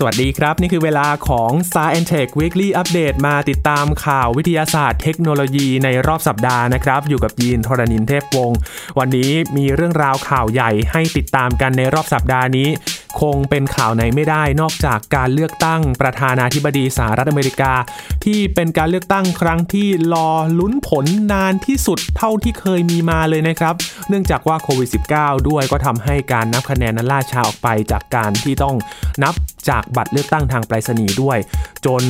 สวัสดีครับ นี่คือเวลาของ s าย e n t e c h Weekly Update มาติดตามข่าววิทยาศาสตร์เทคโนโลยีในรอบสัปดาห์นะครับ อยู่กับยีนทรณินเทพวงศ์วันนี้มีเรื่องราวข่าวใหญ่ให้ติดตามกันในรอบสัปดาห์นี้ คงเป็นข่าวไหนไม่ได้นอกจากการเลือกตั้งประธานาธิบดีสหรัฐอเมริกา ที่เป็นการเลือกตั้งครั้งที่รอลุ้นผลนานที่สุดเท่าที่เคยมีมาเลยนะครับ เนื่องจากว่าโควิด -19 ด้วยก็ทำให้การนับคะแนนนั้นล่าช้าออกไปจากการที่ต้องนับจากบัตรเลือกตั้งทางไปรษณีย์ด้วย จน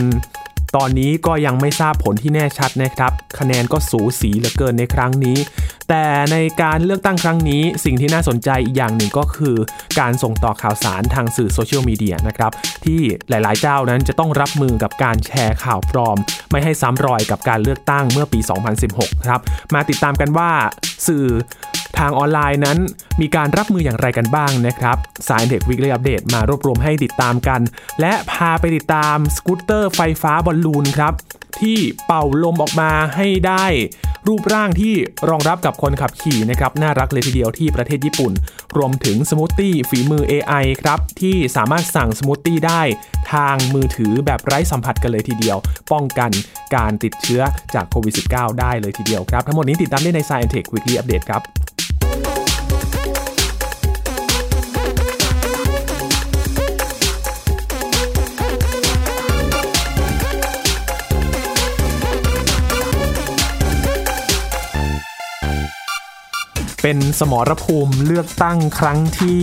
ตอนนี้ก็ยังไม่ทราบผลที่แน่ชัดนะครับ คะแนนก็สูสีเหลือเกินในครั้งนี้ แต่ในการเลือกตั้งครั้งนี้ สิ่งที่น่าสนใจอีกอย่างหนึ่งก็คือ การส่งต่อข่าวสารทางสื่อโซเชียลมีเดียนะครับ ที่หลาย ๆ เจ้านั้นจะต้องรับมือกับการแชร์ข่าวปลอม ไม่ให้ซ้ำรอยกับการเลือกตั้งเมื่อปี 2016 ครับ มาติดตามกันว่าสื่อ ทางออนไลน์นั้น มีการรับมืออย่างไรกันบ้างนะครับ Sci-Tech Weekly Update มารวบรวมให้ติดตามกัน และพาไปติดตามสกูตเตอร์ไฟฟ้าบอลลูนครับที่เป่าลมออกมาให้ได้ รูปร่างที่รองรับกับคนขับขี่นะครับน่ารักเลยทีเดียวที่ประเทศญี่ปุ่น รวมถึงสมูทตี้ฝีมือ AI ครับที่สามารถสั่งสมูทตี้ได้ ทางมือถือแบบไร้สัมผัสกันเลยทีเดียว ป้องกันการติดเชื้อจากโควิด -19 ได้เลยทีเดียวครับ ทั้งหมดนี้ติดตามได้ใน Science Tech Weekly Update ครับ เป็นสมรภูมิเลือกตั้งครั้งที่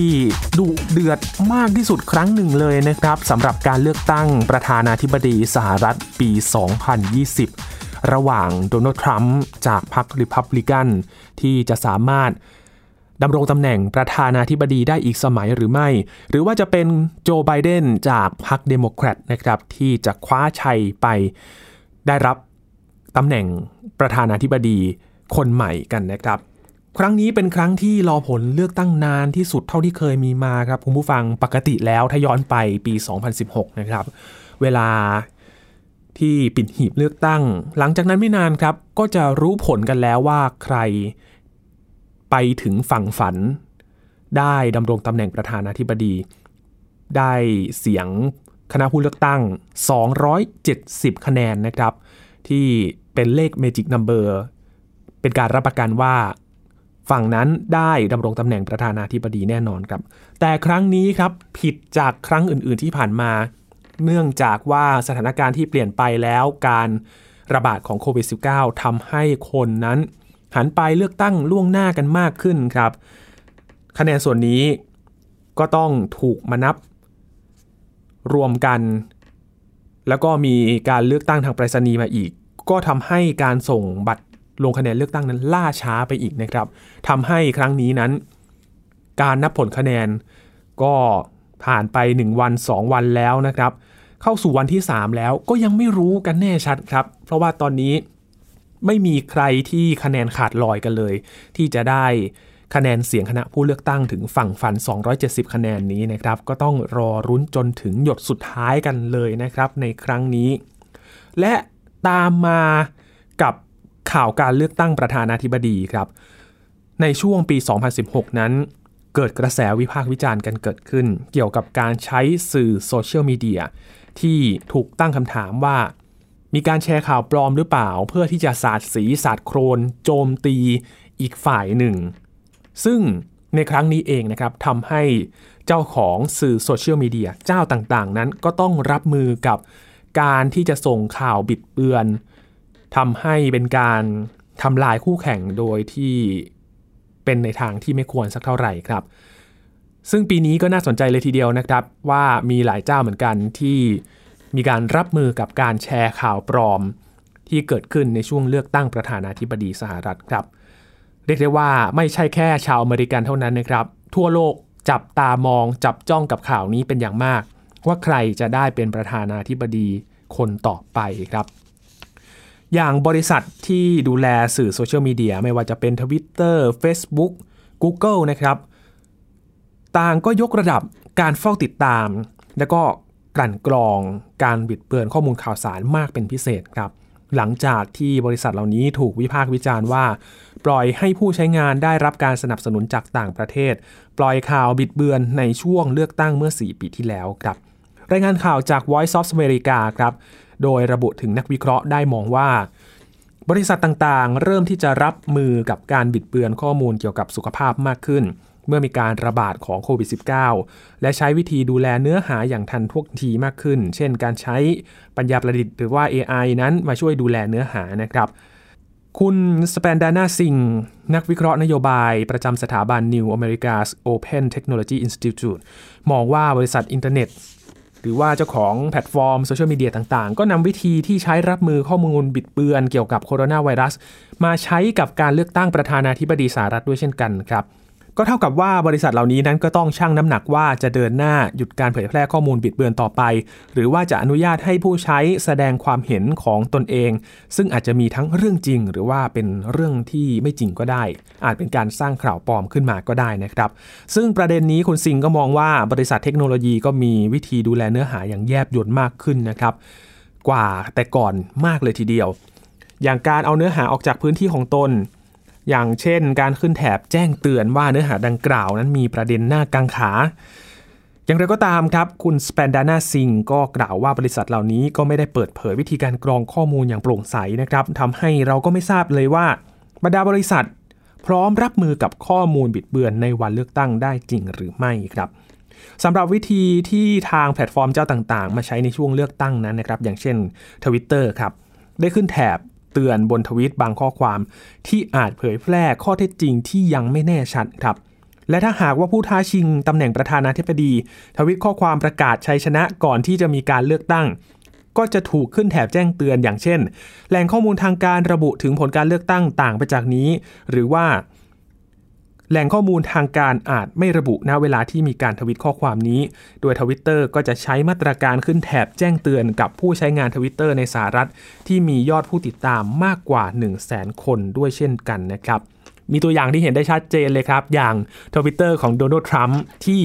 ดุเดือดมากที่สุดครั้งหนึ่งเลยนะครับสำหรับการเลือกตั้งประธานาธิบดีสหรัฐปี 2020 ระหว่างโดนัลด์ทรัมป์จากพรรคริพับลิกันที่จะสามารถดำรงตำแหน่งประธานาธิบดีได้อีกสมัยหรือไม่ หรือว่าจะเป็นโจไบเดนจากพรรคเดโมแครตนะครับที่จะคว้าชัยไปได้รับตำแหน่งประธานาธิบดีคนใหม่กันนะครับ ครั้งนี้เป็นครั้งที่รอผลเลือกตั้งนานที่สุดเท่าที่เคยมีมาครับคุณผู้ฟังปกติแล้วถ้าย้อนไปปี 2016 นะครับ เวลาที่ปิดหีบเลือกตั้ง หลังจากนั้นไม่นานครับ ก็จะรู้ผลกันแล้วว่าใครไปถึงฝั่งฝัน ได้ดำรงตำแหน่งประธานาธิบดี ได้เสียงคณะผู้เลือกตั้ง 270 คะแนนนะครับ ที่เป็นเลข Magic Number เป็นการรับประกันว่า ฝั่งนั้นได้ดำรงตำแหน่งประธานาธิบดีแน่นอนครับ แต่ครั้งนี้ครับผิดจากครั้งอื่น ๆ ที่ผ่านมา เนื่องจากว่าสถานการณ์ที่เปลี่ยนไปแล้วการระบาดของโควิด -19 ทำให้คนนั้น หันไปเลือกตั้งล่วงหน้ากันมากขึ้นครับ คะแนนส่วนนี้ก็ต้องถูกมานับ รวมกัน แล้วก็มีการเลือกตั้งทางไปรษณีย์มาอีก ก็ทำให้การส่งบัตร ลงคะแนนเลือกตั้งนั้นล่าช้าไปอีกนะครับทำให้ครั้งนี้นั้น การนับผลคะแนนก็ผ่านไป 1 วัน 2 วันแล้วนะครับ เข้าสู่วันที่ 3 แล้วก็ยังไม่รู้กันแน่ชัดครับ เพราะว่าตอนนี้ไม่มีใครที่คะแนนขาดลอยกันเลย ที่จะได้คะแนนเสียงคณะผู้เลือกตั้งถึงฝั่งฝัน 270 คะแนนนี้นะครับ ก็ต้องรอรุ้นจนถึงหยดสุดท้ายกันเลยนะครับ ในครั้งนี้ และตามมากับ ข่าวการเลือกตั้งประธานาธิบดีครับ ในช่วงปี 2016 นั้น เกิดกระแสวิพากษ์วิจารณ์กันเกิดขึ้น เกี่ยวกับการใช้สื่อโซเชียลมีเดียที่ถูกตั้งคำถามว่า มีการแชร์ข่าวปลอมหรือเปล่า เพื่อที่จะสาดสีสาดโครน โจมตีอีกฝ่ายหนึ่ง ซึ่งในครั้งนี้เองนะครับทำให้เจ้าของสื่อโซเชียลมีเดียเจ้าต่างๆ นั้นก็ต้องรับมือกับการที่จะส่งข่าวบิดเบือน ทำให้เป็นการทำลายคู่แข่งโดยที่เป็นในทางที่ไม่ควรสักเท่าไหร่ครับ ซึ่งปีนี้ก็น่าสนใจเลยทีเดียวนะครับ ว่ามีหลายเจ้าเหมือนกันที่มีการรับมือกับการแชร์ข่าวปลอม ที่เกิดขึ้นในช่วงเลือกตั้งประธานาธิบดีสหรัฐครับ เรียกได้ว่าไม่ใช่แค่ชาวอเมริกันเท่านั้นนะครับ ทั่วโลกจับตามองจับจ้องกับข่าวนี้เป็นอย่างมาก ว่าใครจะได้เป็นประธานาธิบดีคนต่อไปครับ อย่างบริษัทที่ดูแลสื่อโซเชียลมีเดียไม่ว่าจะเป็น Twitter Facebook Google นะครับต่างก็ยกระดับการเฝ้าติดตาม และก็กลั่นกรองการบิดเบือนข้อมูลข่าวสารมากเป็นพิเศษครับ หลังจากที่บริษัทเหล่านี้ถูกวิพากษ์วิจารณ์ว่า ปล่อยให้ผู้ใช้งานได้รับการสนับสนุนจากต่างประเทศ ปล่อยข่าวบิดเบือนในช่วงเลือกตั้งเมื่อ 4 ปีที่แล้วครับรายงานข่าวจาก Voice of America ครับ โดยระบุถึงนักวิเคราะห์ได้มองว่า บริษัทต่างๆ เริ่มที่จะรับมือกับการบิดเบือนข้อมูลเกี่ยวกับสุขภาพมากขึ้น เมื่อมีการระบาดของโควิด -19 และใช้วิธีดูแลเนื้อหาอย่างทันท่วงทีมากขึ้น เช่น การใช้ปัญญาประดิษฐ์หรือว่า AI นั้นมาช่วยดูแลเนื้อหานะครับคุณสแปนดานาซิงห์นักวิเคราะห์นโยบายประจำสถาบัน New America's Open Technology Institute มองว่าบริษัทอินเทอร์เน็ต หรือว่าเจ้าของแพลตฟอร์มโซเชียลมีเดียต่างๆ ก็นำวิธีที่ใช้รับมือข้อมูลบิดเบือนเกี่ยวกับโคโรนาไวรัส มาใช้กับการเลือกตั้งประธานาธิบดีสหรัฐด้วยเช่นกันครับ ก็เท่ากับว่าบริษัทเหล่านี้นั้นก็ต้องชั่งน้ำหนักว่าจะเดินหน้าหยุดการเผยแพร่ข้อมูลบิดเบือนต่อไป หรือว่าจะอนุญาตให้ผู้ใช้แสดงความเห็นของตนเอง ซึ่งอาจจะมีทั้งเรื่องจริง หรือว่าเป็นเรื่องที่ไม่จริงก็ได้ อาจเป็นการสร้างข่าวปลอมขึ้นมาก็ได้นะครับ ซึ่งประเด็นนี้คุณซิงก็มองว่าบริษัทเทคโนโลยีก็มีวิธีดูแลเนื้อหาอย่างแยบยลมากขึ้นนะครับ กว่าแต่ก่อนมากเลยทีเดียว อย่างการเอาเนื้อหาออกจากพื้นที่ของตน อย่างเช่น การขึ้นแถบแจ้งเตือนว่าเนื้อหาดังกล่าวนั้นมีประเด็นหน้ากังขา อย่างไรก็ตามครับคุณสเปนดานาซิงก็กล่าวว่าบริษัทเหล่านี้ก็ไม่ได้เปิดเผยวิธีการกรองข้อมูลอย่างโปร่งใสนะครับทำให้เราก็ไม่ทราบเลยว่าบรรดาบริษัท พร้อมรับมือกับข้อมูลบิดเบือนในวันเลือกตั้งได้จริงหรือไม่ครับสำหรับวิธีที่ทางแพลตฟอร์มเจ้าต่างๆ มาใช้ในช่วงเลือกตั้งนั้นนะครับ อย่างเช่น Twitter ครับ ได้ขึ้นแถบ เตือนบนทวิตบางข้อความ ที่อาจเผยแพร่ข้อเท็จจริงที่ยังไม่แน่ชัดครับและถ้าหากว่าผู้ท้าชิงตำแหน่งประธานาธิบดี ทวิตข้อความประกาศชัยชนะก่อนที่จะมีการเลือกตั้ง ก็จะถูกขึ้นแถบแจ้งเตือนอย่างเช่น แหล่งข้อมูลทางการระบุถึงผลการเลือกตั้งต่างไปจากนี้ หรือว่า แหล่งข้อมูลทางการอาจไม่ระบุณเวลาที่มีการทวิตข้อความนี้ โดยทวิตเตอร์ก็จะใช้มาตรการขึ้นแถบแจ้งเตือนกับผู้ใช้งานทวิตเตอร์ในสหรัฐ ที่มียอดผู้ติดตามมากกว่า 1 0 0 0 0แสนคนด้วยเช่นกันนะครับ มีตัวอย่างที่เห็นได้ชัดเจนเลยครับ อย่างทวิตเตอร์ของโดนัลด์ทรัมป์ที่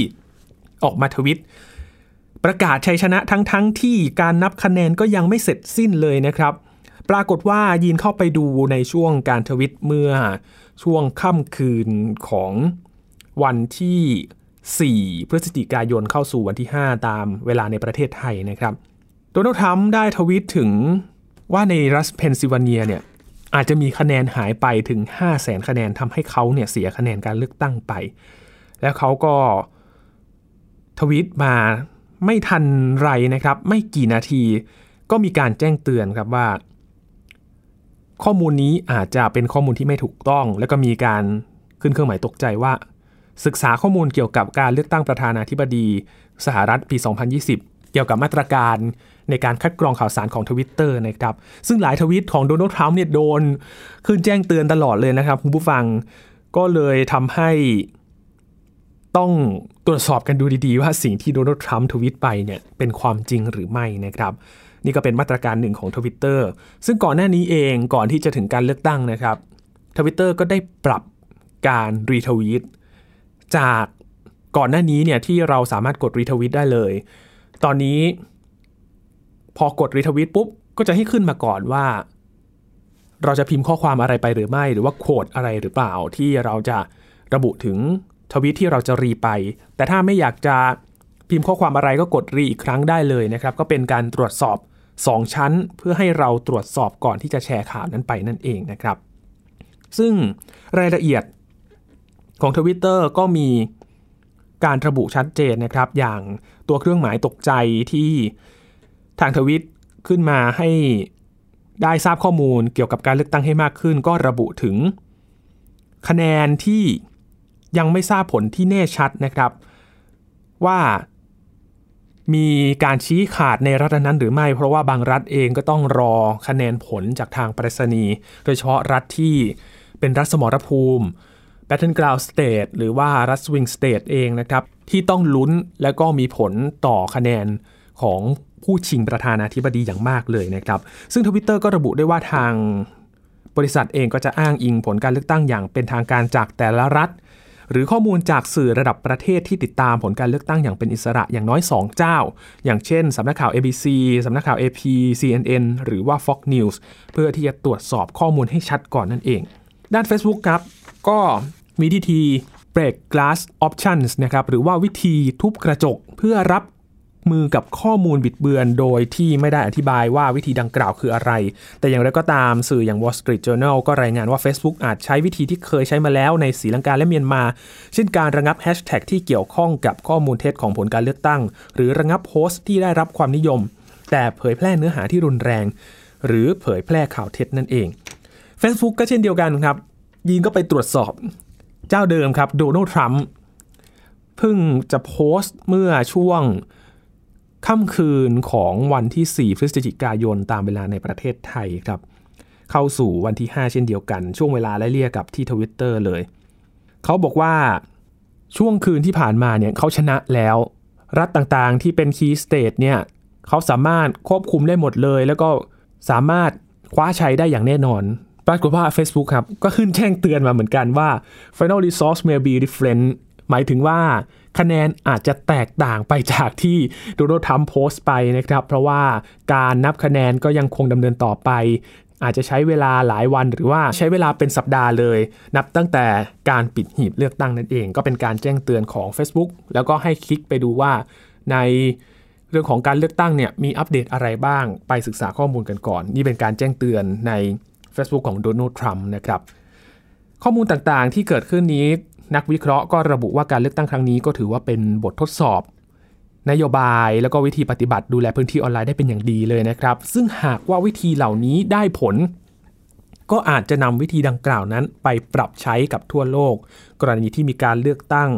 ออกมาทวิตประกาศชัยชนะทั้งๆที่การนับคะแนนก็ยังไม่เสร็จสิ้นเลยนะครับ ปรากฏว่ายินเข้าไปดูในช่วงการทวิตเมื่อ ช่วงค่ำคืนของวันที่ 4 พฤศจิกายนเข้าสู่วันที่ 5 ตามเวลาในประเทศไทยนะครับ โดนัลด์ทรัมป์ได้ทวิตถึงว่าในรัฐเพนซิลเวเนียเนี่ยอาจจะมีคะแนนหายไปถึง 5 0 0แสนคะแนนทำให้เขาเนี่ยเสียคะแนนการเลือกตั้งไป แล้วเขาก็ทวิตมาไม่ทันไรนะครับ ไม่กี่นาทีก็มีการแจ้งเตือนครับว่า ข้อมูลนี้อาจจะเป็นข้อมูลที่ไม่ถูกต้อง แล้วก็มีการขึ้นเครื่องหมายตกใจว่า ศึกษาข้อมูลเกี่ยวกับการเลือกตั้งประธานาธิบดีสหรัฐปี 2020 เกี่ยวกับมาตรการในการคัดกรองข่าวสารของทวิตเตอร์นะครับ ซึ่งหลายทวิตของโดนัลด์ทรัมป์เนี่ยโดน ขึ้นแจ้งเตือนตลอดเลยนะครับคุณผู้ฟังก็เลยทำให้ต้องตรวจสอบกันดูดีๆ ว่าสิ่งที่โดนัลด์ทรัมป์ทวิตไปเนี่ยเป็นความจริงหรือไม่นะครับ นี่ก็เป็นมาตรการหนึ่งของทวิตเตอร์ซึ่งก่อนหน้านี้เองก่อนที่จะถึงการเลือกตั้งนะครับทวิตเตอร์ก็ได้ปรับการรีทวีตจากก่อนหน้านี้เนี่ยที่เราสามารถกดรีทวีตได้เลย ตอนนี้ พอกดรีทวีตปุ๊บก็จะให้ขึ้นมาก่อนว่า เราจะพิมพ์ข้อความอะไรไปหรือไม่ หรือว่า quote อะไรหรือเปล่าที่เราจะระบุถึงทวีตที่เราจะรีไป แต่ถ้าไม่อยากจะพิมพ์ข้อความอะไรก็กดรีอีกครั้งได้เลยนะครับ ก็เป็นการตรวจสอบ 2 ชั้นเพื่อให้เราตรวจสอบก่อนที่จะแชร์ข่าวนั้นไปนั่นเองนะครับ ซึ่งรายละเอียดของทวิตเตอร์ก็มีการระบุชัดเจนนะครับ อย่างตัวเครื่องหมายตกใจที่ทางทวิตขึ้นมาให้ได้ทราบข้อมูลเกี่ยวกับการเลือกตั้งให้มากขึ้น ก็ระบุถึง คะแนนที่ยังไม่ทราบผลที่แน่ชัดนะครับ ว่า มีการชี้ขาดในรัฐนั้นหรือไม่ เพราะว่าบางรัฐเองก็ต้องรอคะแนนผลจากทางปรษณีย์โดยเฉพาะรัฐที่เป็นรัฐสมรภูมิ Battleground State หรือว่ารัฐ Swing State เองนะครับ ที่ต้องลุ้นและก็มีผลต่อคะแนนของผู้ชิงประธานาธิบดีอย่างมากเลยนะครับ ซึ่งทวิตเตอร์ก็ระบุได้ว่าทางบริษัทเองก็จะอ้างอิงผลการเลือกตั้งอย่างเป็นทางการจากแต่ละรัฐ หรือข้อมูลจากสื่อระดับประเทศที่ติดตามผลการเลือกตั้งอย่างเป็นอิสระอย่างน้อย 2 เจ้า อย่างเช่นสำนักข่าว ABC สำนักข่าว AP CNN หรือว่า Fox News เพื่อที่จะตรวจสอบข้อมูลให้ชัดก่อนนั่นเอง ด้าน Facebook ครับก็มีที break glass options นะครับหรือว่าวิธีทุบกระจกเพื่อรับ มือกับข้อมูลบิดเบือน โดยที่ไม่ได้อธิบายว่าวิธีดังกล่าวคืออะไร แต่อย่างไรก็ตามสื่ออย่าง Wall Street Journal ก็รายงานว่า Facebook อาจใช้วิธีที่เคยใช้มาแล้วในสีลังกาและเมียนมา เช่นการระงับแฮชแท็กที่เกี่ยวข้องกับข้อมูลเท็จของผลการเลือกตั้ง หรือระงับโพสต์ที่ได้รับความนิยม แต่เผยแพร่เนื้อหาที่รุนแรง หรือเผยแพร่ข่าวเท็จนั่นเอง Facebook ก็เช่นเดียวกันครับยินก็ไปตรวจสอบ เจ้าเดิมครับโดนัลด์ทรัมป์เพิ่งจะโพสต์เมื่อช่วง ค่ำคืนของวันที่ 4 พฤศจิกายนตามเวลาในประเทศไทยครับ เข้าสู่วันที่ 5 เช่นเดียวกัน ช่วงเวลาไล่เลี่ยกับที่ทวิตเตอร์เลย เขาบอกว่าช่วงคืนที่ผ่านมาเนี่ยเขาชนะแล้ว รัฐต่างๆที่เป็น key state เนี่ยเขาสามารถควบคุมได้หมดเลย แล้วก็สามารถคว้าชัยได้อย่างแน่นอน ปรากฏว่า Facebook ครับ ก็ขึ้นแจ้งเตือนมาเหมือนกันว่า final results may be different หมายถึงว่าคะแนนอาจจะแตกต่างไปจากที่โดนัลด์ทรัมป์โพสต์ไปนะครับ เพราะว่าการนับคะแนนก็ยังคงดำเนินต่อไป อาจจะใช้เวลาหลายวันหรือว่าใช้เวลาเป็นสัปดาห์เลย นับตั้งแต่การปิดหีบเลือกตั้งนั่นเอง ก็เป็นการแจ้งเตือนของ Facebook แล้วก็ให้คลิกไปดูว่าในเรื่องของการเลือกตั้งเนี่ยมีอัปเดตอะไรบ้างไปศึกษาข้อมูลกันก่อน นี่เป็นการแจ้งเตือนใน Facebook ของโดนัลด์ทรัมป์นะครับข้อมูลต่างๆที่เกิดขึ้นนี้ นักวิเคราะห์ก็ระบุว่าการเลือกตั้งครั้งนี้ก็ถือว่าเป็นบททดสอบ นโยบายแล้วก็วิธีปฏิบัติดูแลพื้นที่ออนไลน์ได้เป็นอย่างดีเลยนะครับ ซึ่งหากว่าวิธีเหล่านี้ได้ผล ก็อาจจะนำวิธีดังกล่าวนั้นไปปรับใช้กับทั่วโลก กรณีที่มีการเลือกตั้ง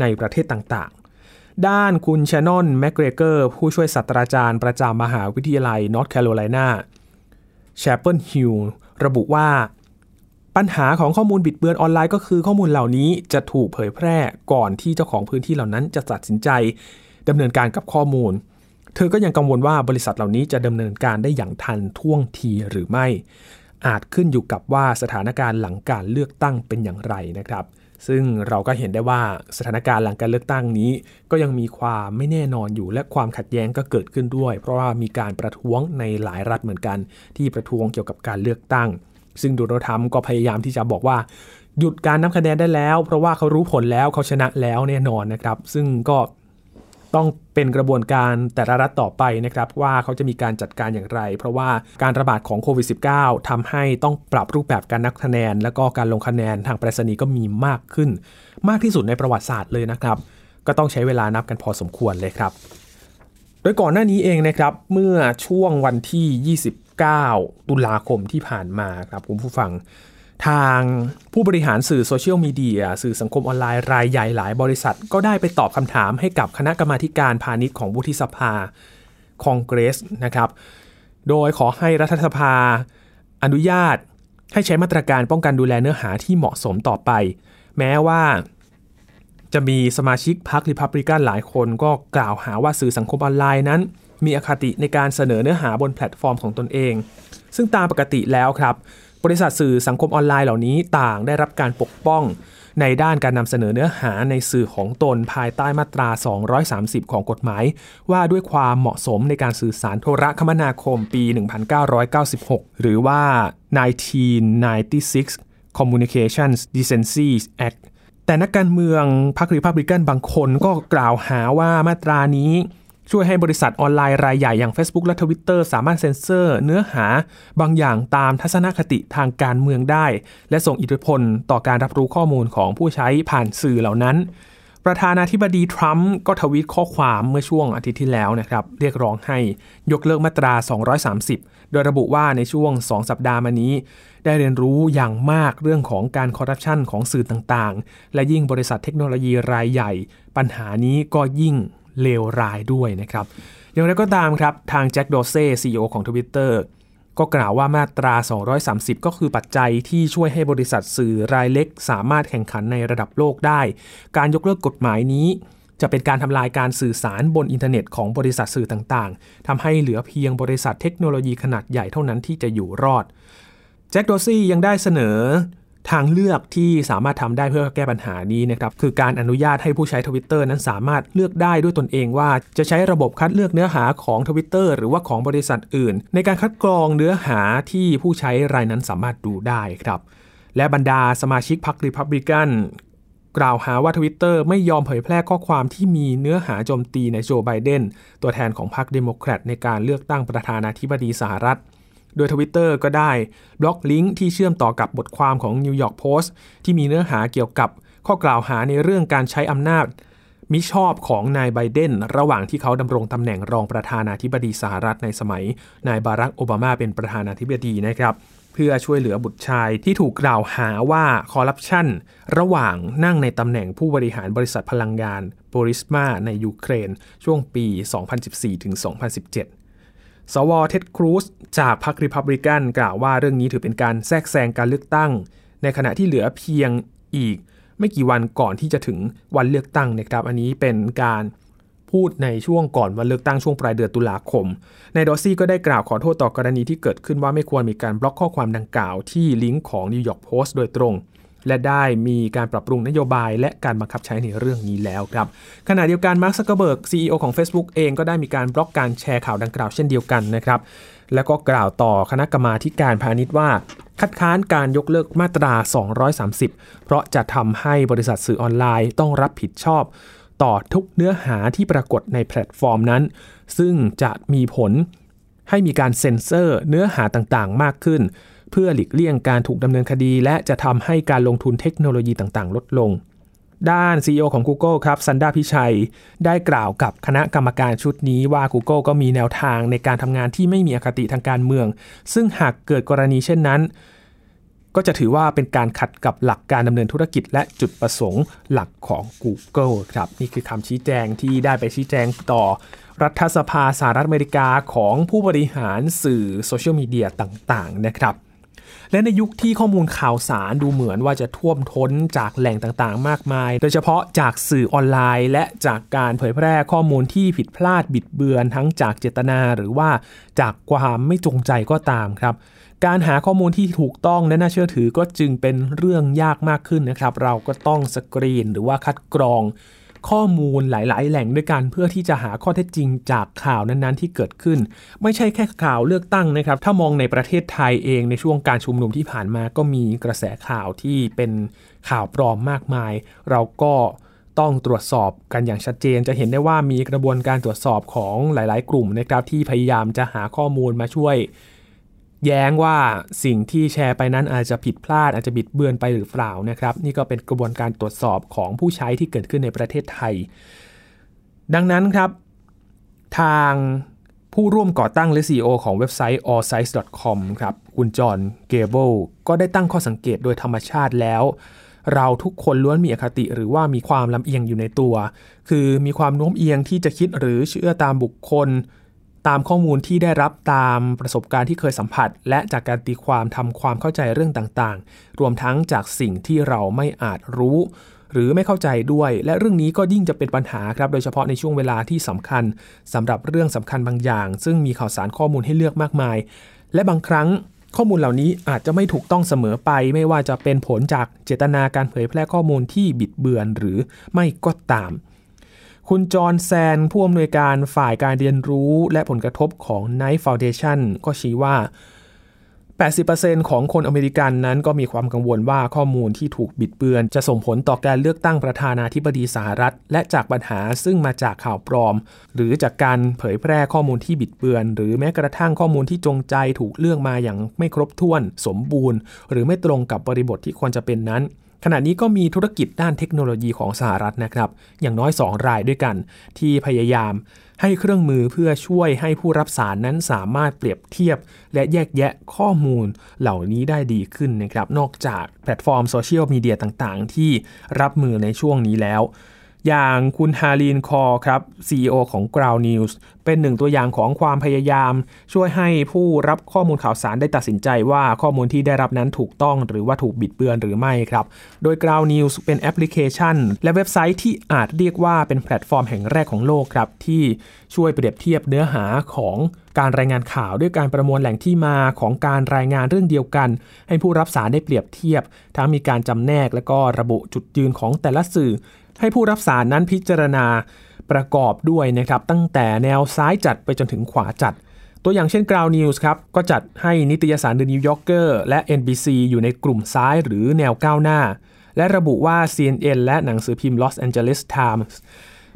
ในประเทศต่างๆ ด้านคุณแชนนอนแมกเกรเกอร์ผู้ช่วยศาสตราจารย์ประจำมหาวิทยาลัยนอร์ทแคโรไลนาแชปเปิลฮิลระบุว่า ปัญหาของข้อมูลบิดเบือนออนไลน์ก็คือข้อมูลเหล่านี้จะถูกเผยแพร่ก่อนที่เจ้าของพื้นที่เหล่านั้นจะตัดสินใจดำเนินการกับข้อมูล เธอก็ยังกังวลว่าบริษัทเหล่านี้จะดำเนินการได้อย่างทันท่วงทีหรือไม่ อาจขึ้นอยู่กับว่าสถานการณ์หลังการเลือกตั้งเป็นอย่างไรนะครับ ซึ่งเราก็เห็นได้ว่าสถานการณ์หลังการเลือกตั้งนี้ ก็ยังมีความไม่แน่นอนอยู่และความขัดแย้งก็เกิดขึ้นด้วย เพราะว่ามีการประท้วงในหลายรัฐเหมือนกัน ที่ประท้วงเกี่ยวกับการเลือกตั้ง ซึ่งโดนัลด์ทรัมป์ก็พยายามที่จะบอกว่า หยุดการนับคะแนนได้แล้ว เพราะว่าเขารู้ผลแล้วเขาชนะแล้วแน่นอนนะครับ ซึ่งก็ต้องเป็นกระบวนการแต่ละรัฐต่อไปนะครับ ว่าเขาจะมีการจัดการอย่างไร เพราะว่าการระบาดของโควิด -19 ทำให้ต้องปรับรูปแบบการนับคะแนน แล้วก็การลงคะแนนทางไปรษณีย์ก็มีมากขึ้น มากที่สุดในประวัติศาสตร์เลยนะครับ ก็ต้องใช้เวลานับกันพอสมควรเลยครับ โดยก่อนหน้านี้เองนะครับ เมื่อช่วงวันที่ 20 9ตุลาคมที่ผ่านมาครับคุณผู้ฟัง ทางผู้บริหารสื่อโซเชียลมีเดียสื่อสังคมออนไลน์รายใหญ่หลายบริษัท ก็ได้ไปตอบคำถามให้กับคณะกรรมาการพาณิชย์ของวุฒิสภาคองเกรสนะครับ โดยขอให้รัฐสภาอนุญาตให้ใช้มาตรการป้องกันดูแลเนื้อหาที่เหมาะสมต่อไป แม้ว่าจะมีสมาชิกพรรคริพับลิกันหลายคนก็กล่าวหาว่าสื่อสังคมออนไลน์นั้น มีอคติในการเสนอเนื้อหาบนแพลตฟอร์มของตนเอง ซึ่งตามปกติแล้วครับ บริษัทสื่อสังคมออนไลน์เหล่านี้ต่างได้รับการปกป้อง ในด้านการนำเสนอเนื้อหาในสื่อของตนภายใต้มาตรา 230 ของกฎหมาย ว่าด้วยความเหมาะสมในการสื่อสารโทรคมนาคมปี 1996 หรือว่า 1996 Communications Decency Act แต่นักการเมืองพรรครีพับลิกันบางคนก็กล่าวหาว่ามาตรานี้ ช่วยให้บริษัทออนไลน์รายใหญ่อย่าง Facebook และ Twitter สามารถเซ็นเซอร์ เนื้อหาบางอย่างตามทัศนคติทางการเมืองได้ และส่งอิทธิพลต่อการรับรู้ข้อมูลของผู้ใช้ผ่านสื่อเหล่านั้น ประธานาธิบดีทรัมป์ก็ทวีตข้อความเมื่อช่วงอาทิตย์ที่แล้วนะครับ เรียกร้องให้ยกเลิกมาตรา 230 โดยระบุว่าในช่วง 2 สัปดาห์มานี้ ได้เรียนรู้อย่างมากเรื่องของการคอร์รัปชันของสื่อต่างๆ และยิ่งบริษัทเทคโนโลยีรายใหญ่ ปัญหานี้ก็ยิ่ง เลวร้ายด้วยนะครับ อย่างไรก็ตามครับ ทางแจ็คดอร์ซีย์ CEO ของ Twitter ก็กล่าวว่ามาตรา 230 ก็คือปัจจัยที่ช่วยให้บริษัทสื่อรายเล็ก สามารถแข่งขันในระดับโลกได้ การยกเลิกกฎหมายนี้ จะเป็นการทำลายการสื่อสารบนอินเทอร์เน็ตของบริษัทสื่อต่างๆทำให้เหลือเพียงบริษัทเทคโนโลยีขนาดใหญ่เท่านั้นที่จะอยู่รอด แจ็คดอร์ซีย์ยังได้เสนอ ทางเลือกที่สามารถทำได้เพื่อแก้ปัญหานี้นะครับคือการอนุญาตให้ผู้ใช้ทวิตเตอร์นั้นสามารถเลือกได้ด้วยตนเองว่าจะใช้ระบบคัดเลือกเนื้อหาของทวิตเตอร์หรือว่าของบริษัทอื่น ในการคัดกรองเนื้อหาที่ผู้ใช้รายนั้นสามารถดูได้ครับและบรรดาสมาชิกพรรครีพับลิกันกล่าวหาว่าทวิตเตอร์ไม่ยอมเผยแพร่ข้อความที่มีเนื้อหาโจมตีนายโจไบเดนตัวแทนของพรรคเดโมแครตในการเลือกตั้งประธานาธิบดีสหรัฐ โดยทวิตเตอร์ก็ได้บล็อกลิงก์ที่เชื่อมต่อกับบทความของนิวยอร์กโพสต์ที่มีเนื้อหาเกี่ยวกับข้อกล่าวหาในเรื่องการใช้อำนาจ มิชอบของนายไบเดนระหว่างที่เขาดำรงตำแหน่งรองประธานาธิบดีสหรัฐในสมัย นายบารักโอบามาเป็นประธานาธิบดีนะครับเพื่อช่วยเหลือบุตรชายที่ถูกกล่าวหาว่าคอร์รัปชันระหว่างนั่งในตำแหน่งผู้บริหารบริษัทพลังงานบูริสมาในยูเครน ช่วงปี 2014-2017 สว. เท็ดครูซจากพรรคริพับลิกันกล่าวว่าเรื่องนี้ถือเป็นการแทรกแซงการเลือกตั้ง ในขณะที่เหลือเพียงอีก ไม่กี่วันก่อนที่จะถึงวันเลือกตั้งนะครับ อันนี้เป็นการพูดในช่วงก่อนวันเลือกตั้งช่วงปลายเดือนตุลาคม นายดอร์ซีย์ก็ได้กล่าวขอโทษต่อกรณีที่เกิดขึ้นว่าไม่ควรมีการบล็อกข้อความดังกล่าวที่ลิงก์ของนิวยอร์กโพสต์โดยตรง และได้มีการปรับปรุงนโยบายและการบังคับใช้ในเรื่องนี้แล้วครับ ขณะเดียวกันมาร์คซักเกอร์เบิร์ก CEO ของ Facebook เองก็ได้มีการบล็อกการแชร์ข่าวดังกล่าวเช่นเดียวกันนะครับแล้วก็กล่าวต่อคณะกรรมาธิการพาณิชย์ว่า คัดค้านการยกเลิกมาตรา 230 เพราะจะทำให้บริษัทสื่อออนไลน์ต้องรับผิดชอบ ต่อทุกเนื้อหาที่ปรากฏในแพลตฟอร์มนั้น ซึ่งจะมีผลให้มีการเซ็นเซอร์เนื้อหาต่างๆ มากขึ้น เพื่อหลีกเลี่ยงการถูกดำเนินคดี และจะทำให้การลงทุนเทคโนโลยีต่างๆ ลดลง ด้าน CEO ของ Google ครับซันดาพิชัย ได้กล่าวกับคณะกรรมการชุดนี้ว่า Google ก็มีแนวทางในการทำงานที่ไม่มีอคติทางการเมือง ซึ่งหากเกิดกรณีเช่นนั้น ก็จะถือว่าเป็นการขัดกับหลักการดำเนินธุรกิจ และจุดประสงค์หลักของ Google ครับนี่คือคำชี้แจงที่ได้ไปชี้แจงต่อรัฐสภาสหรัฐอเมริกาของผู้บริหารสื่อโซเชียลมีเดียต่างๆนะครับ และในยุคที่ข้อมูลข่าวสารดูเหมือนว่าจะท่วมท้นจากแหล่งต่างๆ มากมาย โดยเฉพาะจากสื่อออนไลน์ และจากการเผยแพร่ข้อมูลที่ผิดพลาดบิดเบือนทั้งจากเจตนาหรือว่าจากความไม่จงใจก็ตามครับการหาข้อมูลที่ถูกต้องและน่าเชื่อถือก็จึงเป็นเรื่องยากมากขึ้นนะครับ เราก็ต้องสกรีนหรือว่าคัดกรอง ข้อมูลหลาย ๆ แหล่งด้วยกันเพื่อที่จะหาข้อเท็จจริงจากข่าวนั้น ๆ ที่เกิดขึ้น ไม่ใช่แค่ข่าวเลือกตั้งนะครับ ถ้ามองในประเทศไทยเองในช่วงการชุมนุมที่ผ่านมาก็มีกระแสข่าวที่เป็นข่าวปลอมมากมาย เราก็ต้องตรวจสอบกันอย่างชัดเจน จะเห็นได้ว่ามีกระบวนการตรวจสอบของหลาย ๆ กลุ่มนะครับที่พยายามจะหาข้อมูลมาช่วย แย้งว่าสิ่งที่แชร์ไปนั้นอาจจะผิดพลาดอาจจะบิดเบือนไปหรือเปล่านะครับ นี่ก็เป็นกระบวนการตรวจสอบของผู้ใช้ที่เกิดขึ้นในประเทศไทย ดังนั้นครับทางผู้ร่วมก่อตั้งและ CEO ของเว็บไซต์ allsites.com ครับ คุณจอห์นเกเบิลก็ได้ตั้งข้อสังเกตโดยธรรมชาติแล้ว เราทุกคนล้วนมีอคติหรือว่ามีความลำเอียงอยู่ในตัว คือมีความโน้มเอียงที่จะคิดหรือเชื่อตามบุคคล ตามข้อมูลที่ได้รับตามประสบการณ์ที่เคยสัมผัส และจากการตีความทำความเข้าใจเรื่องต่างๆ รวมทั้งจากสิ่งที่เราไม่อาจรู้ หรือไม่เข้าใจด้วย และเรื่องนี้ก็ยิ่งจะเป็นปัญหาครับ โดยเฉพาะในช่วงเวลาที่สำคัญสำหรับเรื่องสำคัญบางอย่าง ซึ่งมีข่าวสารข้อมูลให้เลือกมากมาย และบางครั้งข้อมูลเหล่านี้อาจจะไม่ถูกต้องเสมอไป ไม่ว่าจะเป็นผลจากเจตนาการเผยแพร่ข้อมูลที่บิดเบือนหรือไม่ก็ตาม คุณจอห์นแซน ผู้อำนวยการฝ่ายการเรียนรู้และผลกระทบของ Knight Foundation ก็ชี้ว่า 80%ของคนอเมริกันนั้นก็มีความกังวลว่าข้อมูลที่ถูกบิดเบือน จะส่งผลต่อการเลือกตั้งประธานาธิบดีสหรัฐ และจากปัญหาซึ่งมาจากข่าวปลอม หรือจากการเผยแพร่ข้อมูลที่บิดเบือน หรือแม้กระทั่งข้อมูลที่จงใจถูกเลือกมาอย่างไม่ครบถ้วน สมบูรณ์ หรือไม่ตรงกับบริบทที่ควรจะเป็นนั้น ขณะนี้ก็มีธุรกิจด้านเทคโนโลยีของสหรัฐนะครับ อย่างน้อย 2 รายด้วยกัน ที่พยายามให้เครื่องมือเพื่อช่วยให้ผู้รับสารนั้นสามารถเปรียบเทียบ และแยกแยะข้อมูลเหล่านี้ได้ดีขึ้นนะครับ นอกจากแพลตฟอร์มโซเชียลมีเดียต่างๆ ที่รับมือในช่วงนี้แล้ว อย่างคุณฮาร์ลีนคอร์ครับ CEO ของ Ground News เป็นหนึ่งตัวอย่างของความพยายาม ช่วยให้ผู้รับข้อมูลข่าวสารได้ตัดสินใจว่าข้อมูลที่ได้รับนั้นถูกต้องหรือว่าถูกบิดเบือนหรือไม่ครับ โดย Ground News เป็นแอปพลิเคชัน และเว็บไซต์ที่อาจเรียกว่าเป็นแพลตฟอร์มแห่งแรกของโลกครับที่ช่วยเปรียบเทียบเนื้อหาของการรายงานข่าวด้วยการประมวลแหล่งที่มาของการรายงานเรื่องเดียวกัน ให้ผู้รับสารได้เปรียบเทียบ ทั้งมีการจำแนกและก็ระบุจุดยืนของแต่ละสื่อ ให้ผู้รับสารนั้นพิจารณาประกอบด้วยนะครับตั้งแต่แนวซ้ายจัดไปจนถึงขวาจัด ตัวอย่างเช่น Ground News ครับก็จัดให้นิตยสาร The New Yorker และ NBC อยู่ในกลุ่มซ้ายหรือแนวก้าวหน้า และระบุว่า CNN และหนังสือพิมพ์ Los Angeles Times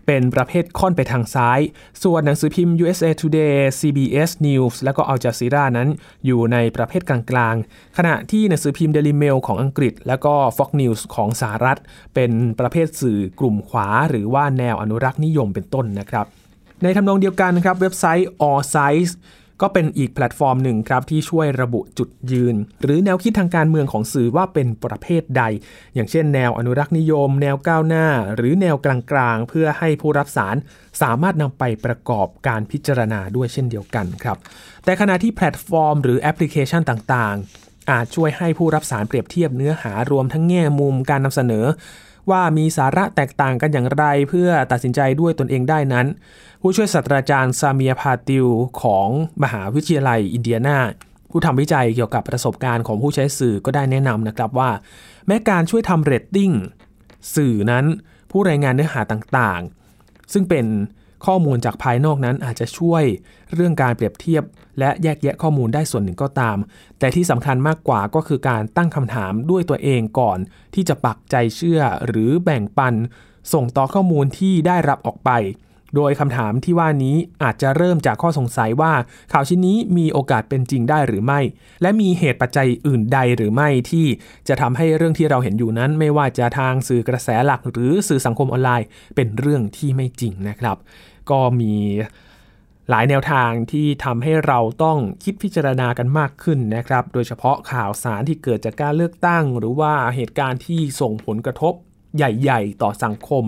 เป็นประเภทค่อนไปทางซ้าย ส่วนหนังสือพิมพ์ USA Today CBS News และก็ Al Jazeera นั้น อยู่ในประเภทกลางๆ ขณะที่หนังสือพิมพ์ Daily Mail ของอังกฤษ และก็ Fox News ของสหรัฐ เป็นประเภทสื่อกลุ่มขวา หรือว่าแนวอนุรักษ์นิยมเป็นต้นนะครับในทำนองเดียวกันนะครับเว็บไซต์ All Sides ก็เป็นอีกแพลตฟอร์มหนึ่งครับที่ช่วยระบุจุดยืน หรือแนวคิดทางการเมืองของสื่อว่าเป็นประเภทใด อย่างเช่นแนวอนุรักษ์นิยม แนวก้าวหน้า หรือแนวกลางๆ เพื่อให้ผู้รับสารสามารถนำไปประกอบการพิจารณาด้วยเช่นเดียวกันครับแต่ขณะที่แพลตฟอร์ม หรือแอปพลิเคชันต่างๆ อาจช่วยให้ผู้รับสารเปรียบเทียบเนื้อหารวมทั้งแง่มุมการนำเสนอ ว่ามีสาระแตกต่างกันอย่างไรเพื่อตัดสินใจด้วยตนเองได้นั้น ผู้ช่วยศาสตราจารย์ซาเมียร์ พาทิลของมหาวิทยาลัยอินเดียนาผู้ทำวิจัยเกี่ยวกับประสบการณ์ของผู้ใช้สื่อก็ได้แนะนำนะครับว่า แม้การช่วยทำเรตติ้งสื่อนั้นผู้รายงานเนื้อหาต่างๆ ซึ่งเป็น ข้อมูลจากภายนอกนั้นอาจจะช่วยเรื่องการเปรียบเทียบ และแยกแยะข้อมูลได้ส่วนหนึ่งก็ตาม แต่ที่สำคัญมากกว่าก็คือการตั้งคำถามด้วยตัวเองก่อน ที่จะปักใจเชื่อหรือแบ่งปัน ส่งต่อข้อมูลที่ได้รับออกไป โดยคำถามที่ว่านี้อาจจะเริ่มจากข้อสงสัยว่าข่าวชิ้นนี้มีโอกาสเป็นจริงได้หรือไม่ และมีเหตุปัจจัยอื่นใดหรือไม่ที่จะทำให้เรื่องที่เราเห็นอยู่นั้น ไม่ว่าจะทางสื่อกระแสหลักหรือสื่อสังคมออนไลน์ เป็นเรื่องที่ไม่จริงนะครับ ก็มีหลายแนวทางที่ทำให้เราต้องคิดพิจารณากันมากขึ้นนะครับ โดยเฉพาะข่าวสารที่เกิดจากการเลือกตั้ง หรือว่าเหตุการณ์ที่ส่งผลกระทบใหญ่ ๆ ต่อสังคม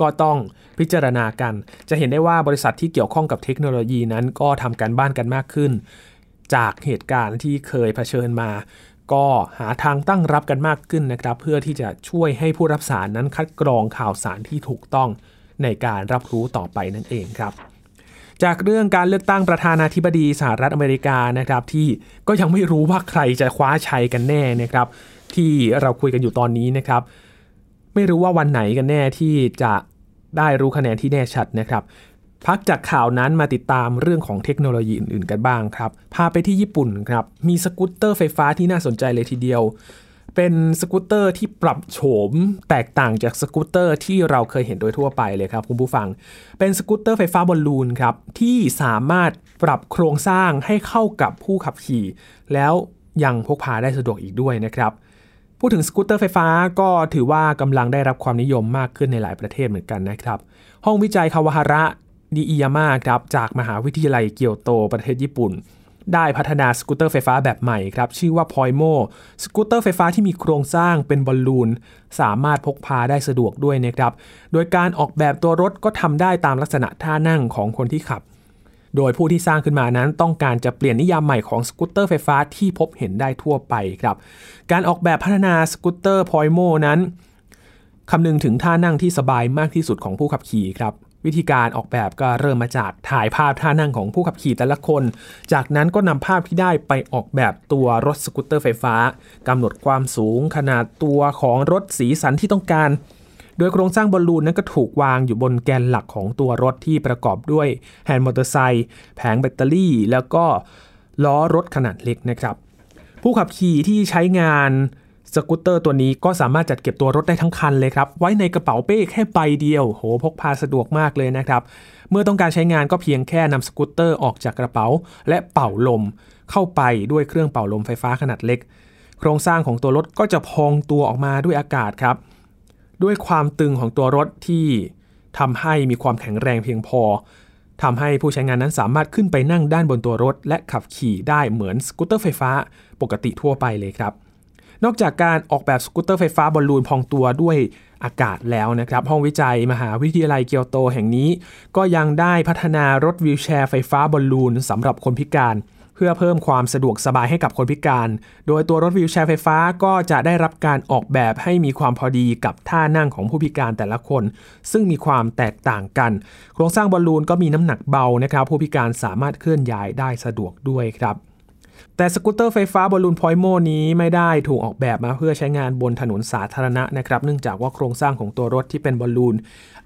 ก็ต้องพิจารณากัน จะเห็นได้ว่าบริษัทที่เกี่ยวข้องกับเทคโนโลยีนั้นก็ทำการบ้านกันมากขึ้น จากเหตุการณ์ที่เคยเผชิญมา ก็หาทางตั้งรับกันมากขึ้นนะครับ เพื่อที่จะช่วยให้ผู้รับสารนั้นคัดกรองข่าวสารที่ถูกต้อง ในการรับรู้ต่อไปนั่นเองครับ จากเรื่องการเลือกตั้งประธานาธิบดีสหรัฐอเมริกานะครับ ที่ก็ยังไม่รู้ว่าใครจะคว้าชัยกันแน่นะครับ ที่เราคุยกันอยู่ตอนนี้นะครับ ไม่รู้ว่าวันไหนกันแน่ที่จะได้รู้คะแนนที่แน่ชัดนะครับพักจากข่าวนั้นมาติดตามเรื่องของเทคโนโลยีอื่นๆกันบ้างครับ พาไปที่ญี่ปุ่นครับ มีสกูตเตอร์ไฟฟ้าที่น่าสนใจเลยทีเดียว เป็นสกูตเตอร์ที่ปรับโฉมแตกต่างจากสกูตเตอร์ที่เราเคยเห็นโดยทั่วไปเลยครับคุณผู้ฟัง เป็นสกูตเตอร์ไฟฟ้าบอลลูนครับที่สามารถปรับโครงสร้างให้เข้ากับผู้ขับขี่ แล้วยังพกพาได้สะดวกอีกด้วยนะครับ พูดถึงสกูตเตอร์ไฟฟ้าก็ถือว่ากำลังได้รับความนิยมมากขึ้นในหลายประเทศเหมือนกันนะครับ ห้องวิจัยคาวาฮาระนิอิยาม่าครับจากมหาวิทยาลัยเกียวโตประเทศญี่ปุ่น ได้พัฒนาสกูตเตอร์ไฟฟ้าแบบใหม่ครับ ชื่อว่า Poimo สกูตเตอร์ไฟฟ้าที่มีโครงสร้างเป็นบอลลูน สามารถพกพาได้สะดวกด้วยนะครับ โดยการออกแบบตัวรถก็ทำได้ตามลักษณะท่านั่งของคนที่ขับ โดยผู้ที่สร้างขึ้นมานั้นต้องการจะเปลี่ยนนิยามใหม่ของสกูตเตอร์ไฟฟ้าที่พบเห็นได้ทั่วไปครับ การออกแบบพัฒนาสกูตเตอร์ Poimo นั้นคำนึงถึงท่านั่งที่สบายมากที่สุดของผู้ขับขี่ครับ วิธีการออกแบบก็เริ่มมาจากถ่ายภาพท่านั่งของผู้ขับขี่แต่ละคน จากนั้นก็นำภาพที่ได้ไปออกแบบตัวรถสกูตเตอร์ไฟฟ้ากำหนดความสูงขนาดตัวของรถสีสันที่ต้องการ โดยโครงสร้างบอลลูนนั้นก็ถูกวางอยู่บนแกนหลักของตัวรถที่ประกอบด้วยแฮนด์มอเตอร์ไซค์แผงแบตเตอรี่ แล้วก็ล้อรถขนาดเล็กนะครับ ผู้ขับขี่ที่ใช้งาน สกูตเตอร์ตัวนี้ก็สามารถจัดเก็บตัวรถได้ทั้งคันเลยครับ ไว้ในกระเป๋าเป้แค่ใบเดียว โหพกพาสะดวกมากเลยนะครับ เมื่อต้องการใช้งานก็เพียงแค่นำสกูตเตอร์ออกจากกระเป๋า และเป่าลม เข้าไปด้วยเครื่องเป่าลมไฟฟ้าขนาดเล็ก โครงสร้างของตัวรถก็จะพองตัวออกมาด้วยอากาศครับ ด้วยความตึงของตัวรถที่ทำให้มีความแข็งแรงเพียงพอทำให้ผู้ใช้งานนั้นสามารถขึ้นไปนั่งด้านบนตัวรถ และขับขี่ได้เหมือนสกูตเตอร์ไฟฟ้าปกติทั่วไปเลยครับ นอกจากการออกแบบสกูตเตอร์ไฟฟ้าบอลลูนพองตัวด้วยอากาศแล้วนะครับ ห้องวิจัยมหาวิทยาลัยเกียวโตแห่งนี้ ก็ยังได้พัฒนารถวีลแชร์ไฟฟ้าบอลลูนสำหรับคนพิการเพื่อเพิ่มความสะดวกสบายให้กับคนพิการ โดยตัวรถวีลแชร์ไฟฟ้าก็จะได้รับการออกแบบให้มีความพอดีกับท่านั่งของผู้พิการแต่ละคน ซึ่งมีความแตกต่างกัน โครงสร้างบอลลูนก็มีน้ำหนักเบานะครับ ผู้พิการสามารถเคลื่อนย้ายได้สะดวกด้วยครับ แต่สกูตเตอร์ไฟฟ้าบอลลูน Poimoนี้ไม่ได้ถูกออกแบบมาเพื่อใช้งานบนถนนสาธารณะนะครับ เนื่องจากว่าโครงสร้างของตัวรถที่เป็นบอลลูน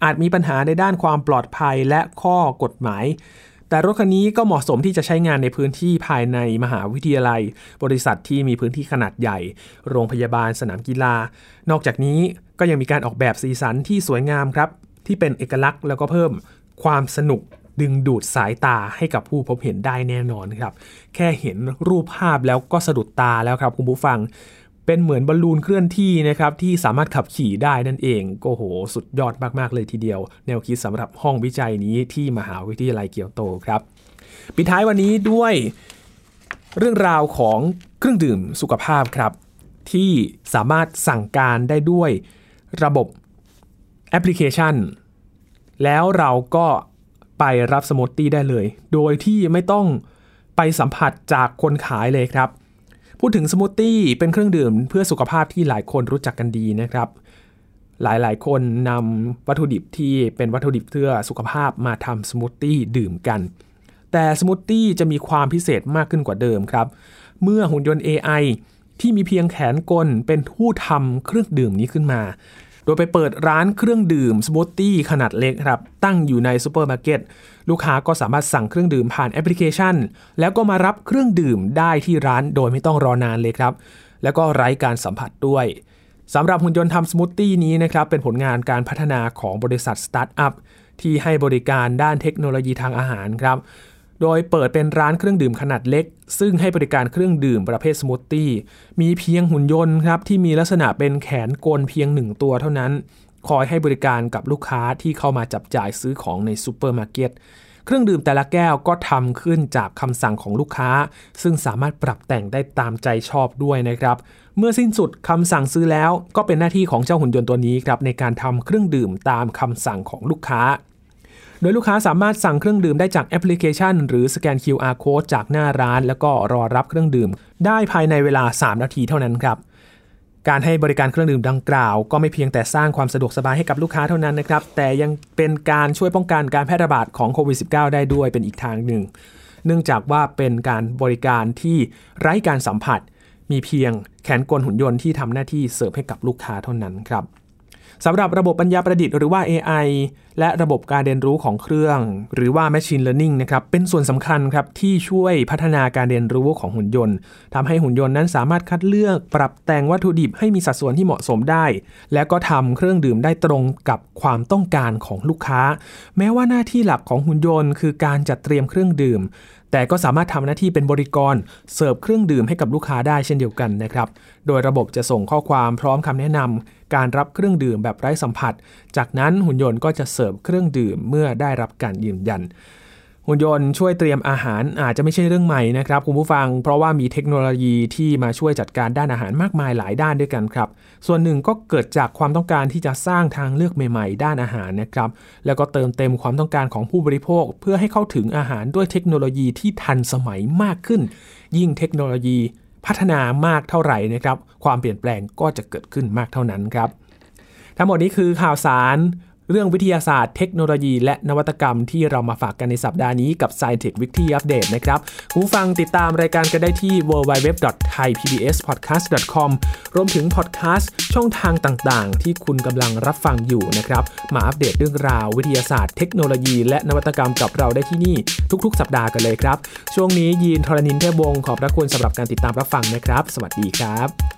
อาจมีปัญหาในด้านความปลอดภัยและข้อกฎหมาย แต่รถคันนี้ก็เหมาะสมที่จะใช้งานในพื้นที่ภายในมหาวิทยาลัย บริษัทที่มีพื้นที่ขนาดใหญ่ โรงพยาบาลสนามกีฬา นอกจากนี้ก็ยังมีการออกแบบสีสันที่สวยงามครับที่เป็นเอกลักษณ์แล้วก็เพิ่มความสนุก ดึงดูดสายตาให้กับผู้พบเห็นได้แน่นอนครับ แค่เห็นรูปภาพแล้วก็สะดุดตาแล้วครับคุณผู้ฟัง เป็นเหมือนบอลลูนเคลื่อนที่นะครับที่สามารถขับขี่ได้นั่นเองก็โห สุดยอดมากๆเลยทีเดียว แนวคิดสำหรับห้องวิจัยนี้ที่มหาวิทยาลัยเกียวโตครับปิดท้ายวันนี้ด้วยเรื่องราวของเครื่องดื่มสุขภาพครับ ที่สามารถสั่งการได้ด้วยระบบแอปพลิเคชัน แล้วเราก็ ไปรับสมูทตี้ได้เลย โดยที่ไม่ต้องไปสัมผัสจากคนขายเลยครับ พูดถึงสมูทตี้เป็นเครื่องดื่มเพื่อสุขภาพที่หลายคนรู้จักกันดีนะครับ หลายๆ คนนำวัตถุดิบที่เป็นวัตถุดิบเพื่อสุขภาพมาทำสมูทตี้ดื่มกัน แต่สมูทตี้จะมีความพิเศษมากขึ้นกว่าเดิมครับ เมื่อหุ่นยนต์ AI ที่มีเพียงแขนกลเป็นผู้ทำเครื่องดื่มนี้ขึ้นมา โดยไปเปิดร้านเครื่องดื่มสมูทตี้ขนาดเล็กครับตั้งอยู่ในซูเปอร์มาร์เก็ตลูกค้าก็สามารถสั่งเครื่องดื่มผ่านแอปพลิเคชัน แล้วก็มารับเครื่องดื่มได้ที่ร้านโดยไม่ต้องรอนานเลยครับ แล้วก็ไร้การสัมผัสด้วยสำหรับหุ่นยนต์ทำสมูทตี้นี้นะครับเป็นผลงานการพัฒนาของบริษัทสตาร์ทอัพที่ให้บริการด้านเทคโนโลยีทางอาหารครับ โดยเปิดเป็นร้านเครื่องดื่มขนาดเล็ก ซึ่งให้บริการเครื่องดื่มประเภทสมูทตี้ มีเพียงหุ่นยนต์ครับที่มีลักษณะเป็นแขนกลเพียงหนึ่งตัวเท่านั้น คอยให้บริการกับลูกค้าที่เข้ามาจับจ่ายซื้อของในซูเปอร์มาร์เก็ต เครื่องดื่มแต่ละแก้วก็ทำขึ้นจากคำสั่งของลูกค้า ซึ่งสามารถปรับแต่งได้ตามใจชอบด้วยนะครับ เมื่อสิ้นสุดคำสั่งซื้อแล้ว ก็เป็นหน้าที่ของเจ้าหุ่นยนต์ตัวนี้ครับในการทำเครื่องดื่มตามคำสั่งของลูกค้า โดยลูกค้าสามารถสั่งเครื่องดื่มได้จากแอปพลิเคชัน หรือสแกน QR code จากหน้าร้าน แล้วก็รอรับเครื่องดื่ม ได้ภายในเวลา 3 นาทีเท่านั้นครับการให้บริการเครื่องดื่มดังกล่าว ก็ไม่เพียงแต่สร้างความสะดวกสบายให้กับลูกค้าเท่านั้นนะครับ แต่ยังเป็นการช่วยป้องกันการแพร่ระบาดของโควิด -19 ได้ด้วยเป็นอีกทางหนึ่ง เนื่องจากว่าเป็นการบริการที่ไร้การสัมผัส มีเพียงแขนกลหุ่นยนต์ที่ทำหน้าที่เสิร์ฟให้กับลูกค้าเท่านั้นครับ สำหรับระบบปัญญาประดิษฐ์หรือว่า AI และระบบการเรียนรู้ของเครื่อง หรือว่า Machine Learning นะครับเป็นส่วนสำคัญครับที่ช่วยพัฒนาการเรียนรู้ของหุ่นยนต์ทำให้หุ่นยนต์นั้นสามารถคัดเลือก ปรับแต่งวัตถุดิบให้มีสัดส่วนที่เหมาะสมได้ และก็ทำเครื่องดื่มได้ตรงกับความต้องการของลูกค้า แม้ว่าหน้าที่หลักของหุ่นยนต์ คือการจัดเตรียมเครื่องดื่ม แต่ก็สามารถทำหน้าที่เป็นบริกรเสิร์ฟเครื่องดื่มให้กับลูกค้าได้เช่นเดียวกันนะครับ โดยระบบจะส่งข้อความพร้อมคำแนะนำการรับเครื่องดื่มแบบไร้สัมผัส จากนั้นหุ่นยนต์ก็จะเสิร์ฟเครื่องดื่มเมื่อได้รับการยืนยัน หุ่นยนต์ช่วยเตรียมอาหารอาจจะไม่ใช่เรื่องใหม่นะครับคุณผู้ฟัง เพราะว่ามีเทคโนโลยีที่มาช่วยจัดการด้านอาหารมากมายหลายด้านด้วยกันครับ ส่วนหนึ่งก็เกิดจากความต้องการที่จะสร้างทางเลือกใหม่ๆ ด้านอาหารนะครับ แล้วก็เติมเต็มความต้องการของผู้บริโภค เพื่อให้เข้าถึงอาหารด้วยเทคโนโลยีที่ทันสมัยมากขึ้น ยิ่งเทคโนโลยีพัฒนามากเท่าไหร่นะครับ ความเปลี่ยนแปลงก็จะเกิดขึ้นมากเท่านั้นครับ ทั้งหมดนี้คือข่าวสาร เรื่องวิทยาศาสตร์เทคโนโลยี และนวัตกรรมที่เรามาฝากกันในสัปดาห์นี้กับ s c i e n t e c h Weekly Update นะครับผู้ฟังติดตามรายการกันได้ที่ www.thaipbspodcast.com รวมถึงพอดแคสต์ช่องทางต่างๆ ที่คุณกำลังรับฟังอยู่นะครับ มาอัปเดตเรื่องราววิทยาศาสตร์เทคโนโลยี และนวัตกรรมกับเราได้ที่นี่ทุกๆ สัปดาห์กันเลยครับ ช่วงนี้ยีนทรณินเทพวงศ์ขอบพระคุณสำหรับการติดตามรับฟังนะครับ สวัสดีครับ